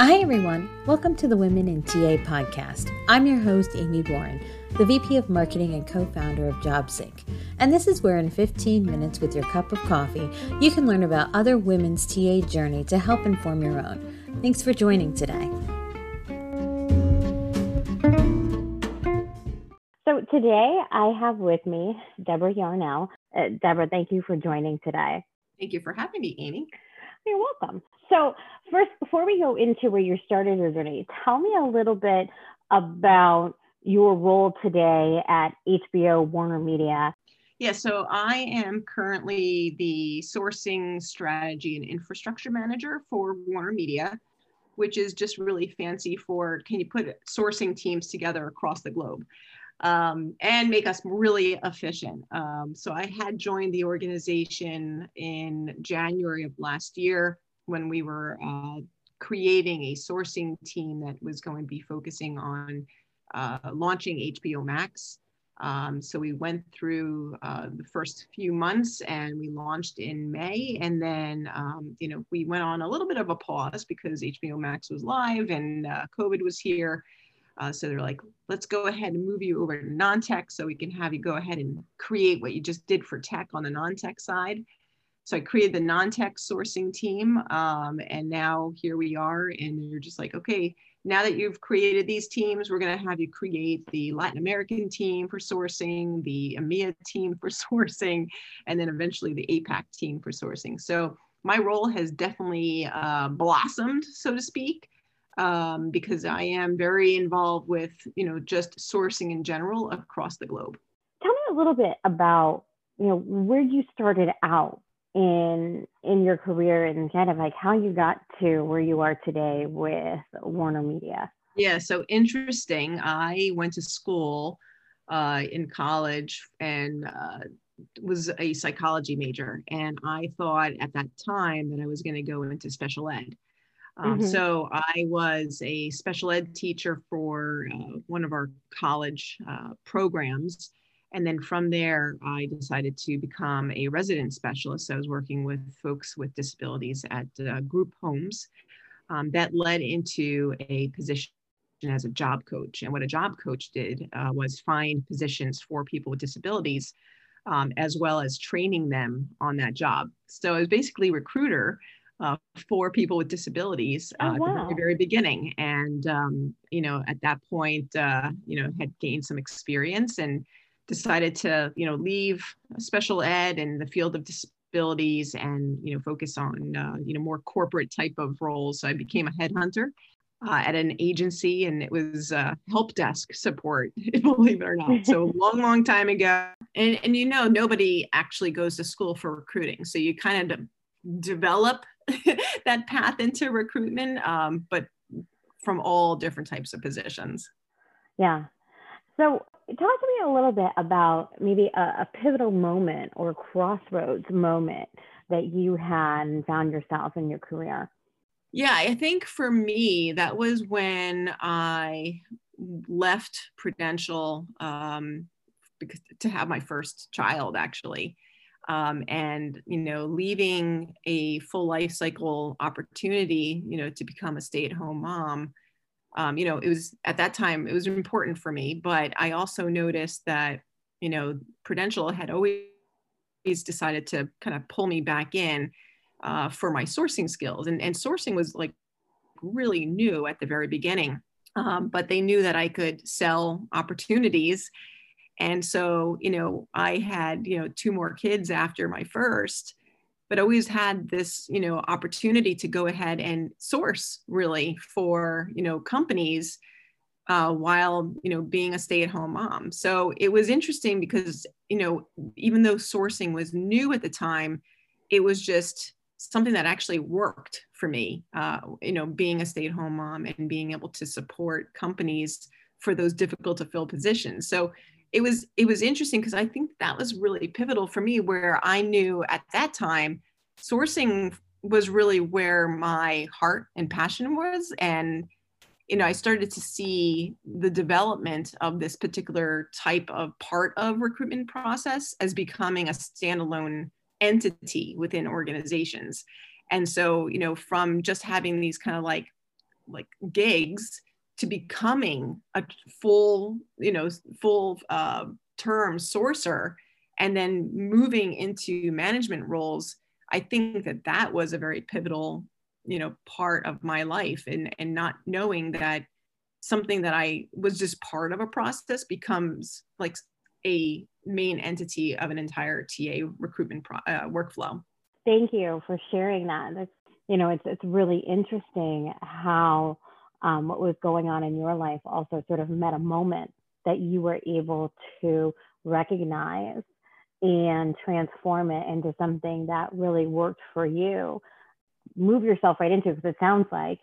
Hi, everyone. Welcome to the Women in TA podcast. I'm your host, Amy Warren, the VP of Marketing and co founder of JobSync. And this is where, in 15 minutes with your cup of coffee, you can learn about other women's TA journey to help inform your own. Thanks for joining today. So, today I have with me Deborah Yarnell. Uh, Deborah, thank you for joining today. Thank you for having me, Amy. You're welcome. So, first, before we go into where you started your journey, tell me a little bit about your role today at HBO Warner Media. Yeah, so I am currently the sourcing strategy and infrastructure manager for Warner Media, which is just really fancy for can you put sourcing teams together across the globe um, and make us really efficient. Um, so I had joined the organization in January of last year when we were uh, creating a sourcing team that was going to be focusing on uh, launching HBO Max. Um, so we went through uh, the first few months and we launched in May. And then, um, you know, we went on a little bit of a pause because HBO Max was live and uh, COVID was here. Uh, so they're like, let's go ahead and move you over to non-tech so we can have you go ahead and create what you just did for tech on the non-tech side. So I created the non-tech sourcing team, um, and now here we are. And you're just like, okay, now that you've created these teams, we're going to have you create the Latin American team for sourcing, the EMEA team for sourcing, and then eventually the APAC team for sourcing. So my role has definitely uh, blossomed, so to speak. Um, because I am very involved with, you know, just sourcing in general across the globe. Tell me a little bit about, you know, where you started out in in your career and kind of like how you got to where you are today with Warner Media. Yeah, so interesting. I went to school uh, in college and uh, was a psychology major, and I thought at that time that I was going to go into special ed. Um, mm-hmm. So I was a special ed teacher for uh, one of our college uh, programs, and then from there, I decided to become a resident specialist. I was working with folks with disabilities at uh, group homes. Um, that led into a position as a job coach. And what a job coach did uh, was find positions for people with disabilities, um, as well as training them on that job. So I was basically recruiter uh, for people with disabilities uh, oh, wow. at the very, very beginning. And, um, you know, at that point, uh, you know, had gained some experience and decided to you know leave special ed and the field of disabilities and you know focus on uh, you know more corporate type of roles so i became a headhunter uh, at an agency and it was uh, help desk support believe it or not so long long time ago and, and you know nobody actually goes to school for recruiting so you kind of de- develop that path into recruitment um, but from all different types of positions yeah so talk to me a little bit about maybe a, a pivotal moment or crossroads moment that you had and found yourself in your career. Yeah, I think for me, that was when I left Prudential um, because, to have my first child, actually. Um, and you know leaving a full life cycle opportunity you know to become a stay-at-home mom um, you know, it was at that time, it was important for me, but I also noticed that, you know, Prudential had always decided to kind of pull me back in uh, for my sourcing skills. And, and sourcing was like really new at the very beginning. Um, but they knew that I could sell opportunities. And so, you know, I had, you know, two more kids after my first but always had this you know opportunity to go ahead and source really for you know companies uh, while you know being a stay-at-home mom. So it was interesting because you know even though sourcing was new at the time it was just something that actually worked for me uh, you know being a stay-at-home mom and being able to support companies for those difficult to fill positions. So it was it was interesting because I think that was really pivotal for me where I knew at that time sourcing was really where my heart and passion was. And you know I started to see the development of this particular type of part of recruitment process as becoming a standalone entity within organizations. And so you know from just having these kind of like like gigs to becoming a full you know full uh, term sourcer and then moving into management roles i think that that was a very pivotal you know part of my life and and not knowing that something that i was just part of a process becomes like a main entity of an entire ta recruitment pro- uh, workflow. Thank you for sharing that. That's you know it's it's really interesting how um, what was going on in your life also sort of met a moment that you were able to recognize and transform it into something that really worked for you. Move yourself right into because it sounds like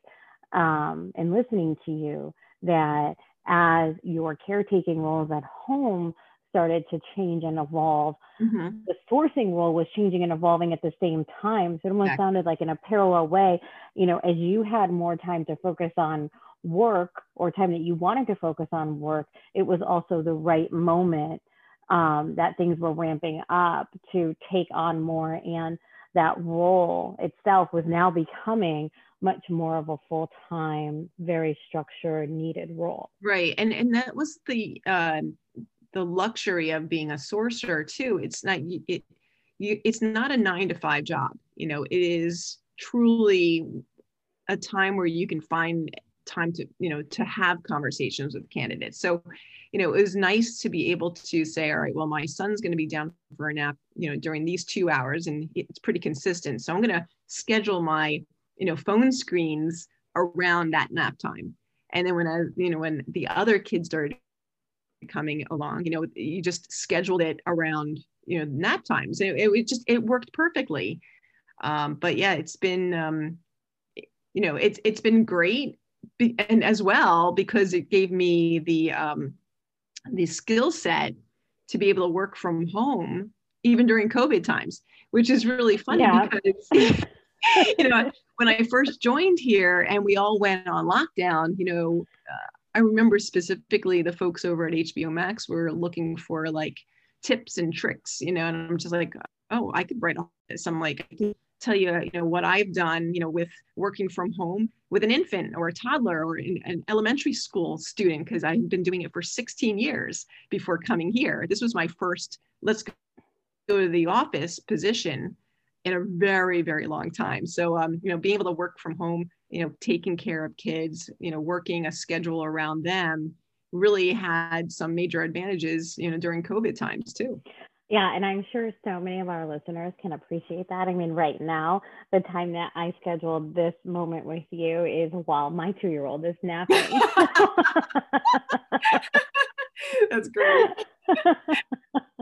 um, in listening to you that as your caretaking roles at home started to change and evolve, mm-hmm. the sourcing role was changing and evolving at the same time. So it almost sounded like in a parallel way, you know, as you had more time to focus on work or time that you wanted to focus on work, it was also the right moment um, that things were ramping up to take on more. And that role itself was now becoming much more of a full-time, very structured, needed role. Right, and and that was the uh, the luxury of being a sorcerer too. It's not it, you, it's not a nine to five job. You know, it is truly a time where you can find time to you know to have conversations with candidates so you know it was nice to be able to say all right well my son's going to be down for a nap you know during these two hours and it's pretty consistent so i'm going to schedule my you know phone screens around that nap time and then when i you know when the other kids started coming along you know you just scheduled it around you know nap times. It, it just it worked perfectly. Um, but yeah it's been um, you know it's it's been great. And as well because it gave me the um, the skill set to be able to work from home even during COVID times, which is really funny yeah. because you know when I first joined here and we all went on lockdown, you know, uh, I remember specifically the folks over at HBO Max were looking for like tips and tricks, you know, and I'm just like, oh, I could write all this. I'm like, I can tell you, you know, what I've done, you know, with working from home with an infant or a toddler or an elementary school student, because I've been doing it for 16 years before coming here. This was my first, let's go to the office position in a very, very long time. So, um, you know, being able to work from home, you know, taking care of kids, you know, working a schedule around them really had some major advantages, you know, during COVID times too. Yeah, and I'm sure so many of our listeners can appreciate that. I mean, right now, the time that I scheduled this moment with you is while my two year old is napping. That's great.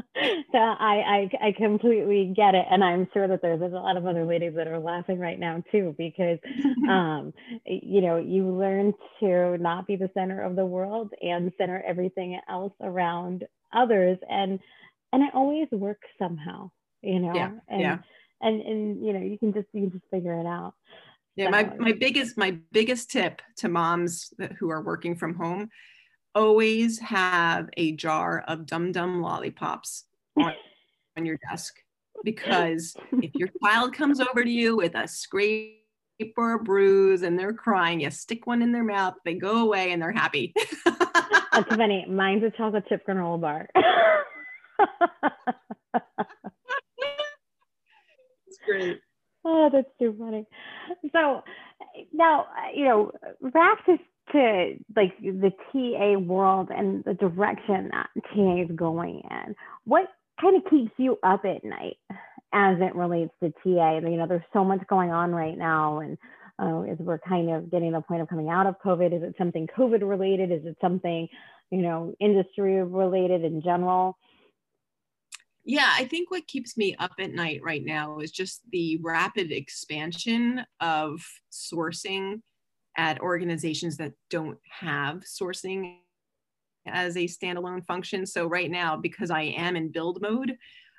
so I, I I completely get it, and I'm sure that there's, there's a lot of other ladies that are laughing right now too, because um, you know you learn to not be the center of the world and center everything else around others, and and it always works somehow, you know. Yeah. And, yeah. And and you know, you can just you can just figure it out. Yeah, so. my my biggest my biggest tip to moms that, who are working from home, always have a jar of Dum Dum lollipops on, on your desk because if your child comes over to you with a scrape or a bruise and they're crying, you stick one in their mouth, they go away and they're happy. That's funny. Mine's a chocolate chip granola bar. It's great. Oh, that's too funny. So now, you know, back to, to like the TA world and the direction that TA is going in. What kind of keeps you up at night as it relates to TA? You know, there's so much going on right now, and uh, as we're kind of getting the point of coming out of COVID, is it something COVID related? Is it something, you know, industry related in general? Yeah, I think what keeps me up at night right now is just the rapid expansion of sourcing at organizations that don't have sourcing as a standalone function. So right now, because I am in build mode,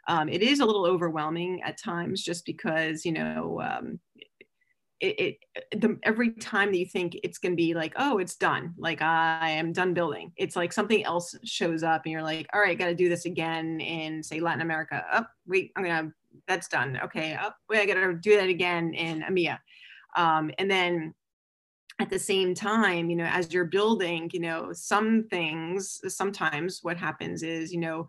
um, it is a little overwhelming at times just because, you know, um, it, it the, every time that you think it's going to be like oh it's done like i am done building it's like something else shows up and you're like all right got to do this again in say latin america. Oh wait i'm gonna that's done. Okay oh wait i gotta do that again in emea um, and then at the same time, you know, as you're building, you know, some things, sometimes what happens is, you know,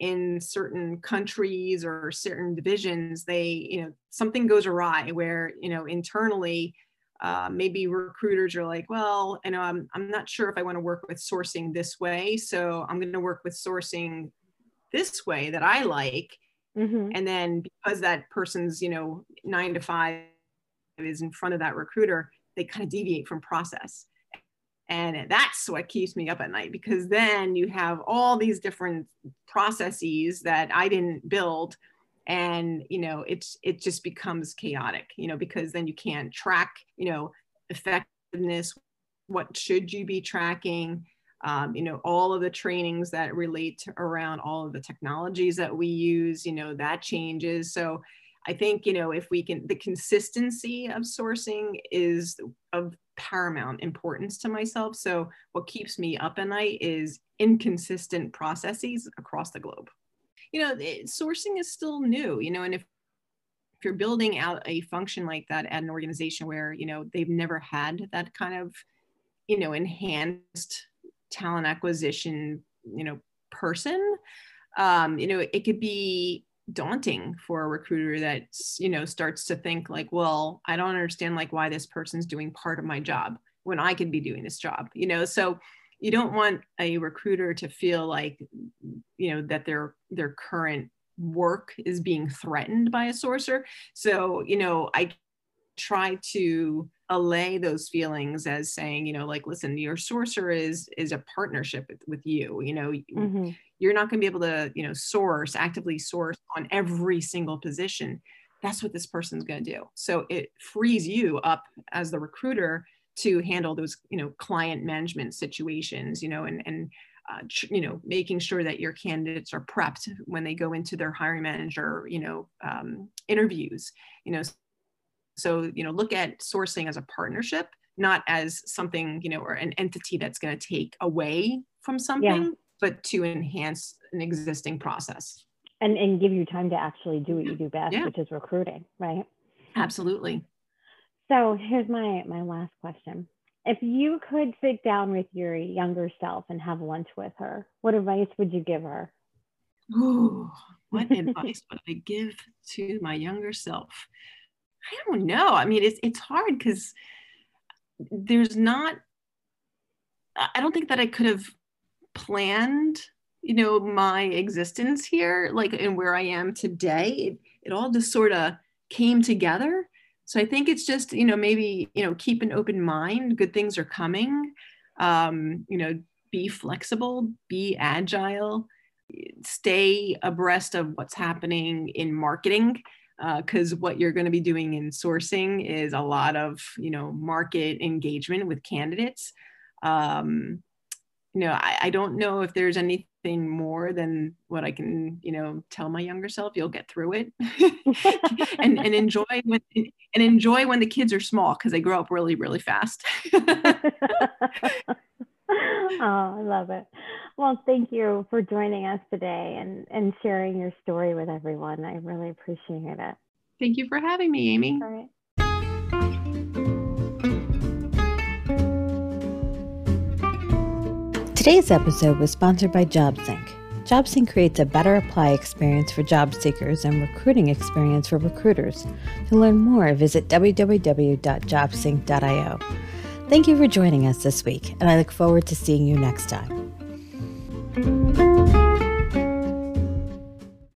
in certain countries or certain divisions, they, you know, something goes awry where, you know, internally, uh, maybe recruiters are like, well, you know, I'm, I'm not sure if I want to work with sourcing this way. So I'm going to work with sourcing this way that I like. Mm-hmm. And then because that person's, you know, nine to five is in front of that recruiter, they kind of deviate from process. And that's what keeps me up at night because then you have all these different processes that I didn't build and you know it's it just becomes chaotic you know because then you can't track you know effectiveness what should you be tracking um, you know all of the trainings that relate around all of the technologies that we use you know that changes so i think you know if we can the consistency of sourcing is of paramount importance to myself. So what keeps me up at night is inconsistent processes across the globe. You know it, sourcing is still new you know and if if you're building out a function like that at an organization where you know they've never had that kind of you know enhanced talent acquisition you know person um, you know it could be daunting for a recruiter that you know starts to think like well i don't understand like why this person's doing part of my job when i could be doing this job you know? So you don't want a recruiter to feel like you know that their their current work is being threatened by a sourcer so you know i try to allay those feelings as saying you know like listen your sourcer is is a partnership with, with you you know? Mm-hmm. You're not going to be able to you know source actively source on every single position. That's what this person's going to do. So it frees you up as the recruiter to handle those you know client management situations you know and and uh, you know making sure that your candidates are prepped when they go into their hiring manager you know um, interviews you know. So, you know, look at sourcing as a partnership, not as something, you know, or an entity that's going to take away from something, yeah. But to enhance an existing process. And, and give you time to actually do what you do best, yeah. which is recruiting, right? Absolutely. So here's my my last question. If you could sit down with your younger self and have lunch with her, what advice would you give her? Ooh, what advice would I give to my younger self? I don't know. I mean, it's it's hard because there's not. I don't think that I could have planned, you know, my existence here, like and where I am today. It, it all just sort of came together. So I think it's just, you know, maybe, you know, keep an open mind. Good things are coming. Um, you know, be flexible, be agile, stay abreast of what's happening in marketing because uh, what you're going to be doing in sourcing is a lot of you know market engagement with candidates um, you know I, I, don't know if there's anything more than what i can you know tell my younger self you'll get through it and, and enjoy when and enjoy when the kids are small because they grow up really really fast oh, I love it. Well, thank you for joining us today and, and sharing your story with everyone. I really appreciate it. Thank you for having me, Amy. Today's episode was sponsored by JobSync. JobSync creates a better apply experience for job seekers and recruiting experience for recruiters. To learn more, visit www.jobsync.io. Thank you for joining us this week, and I look forward to seeing you next time.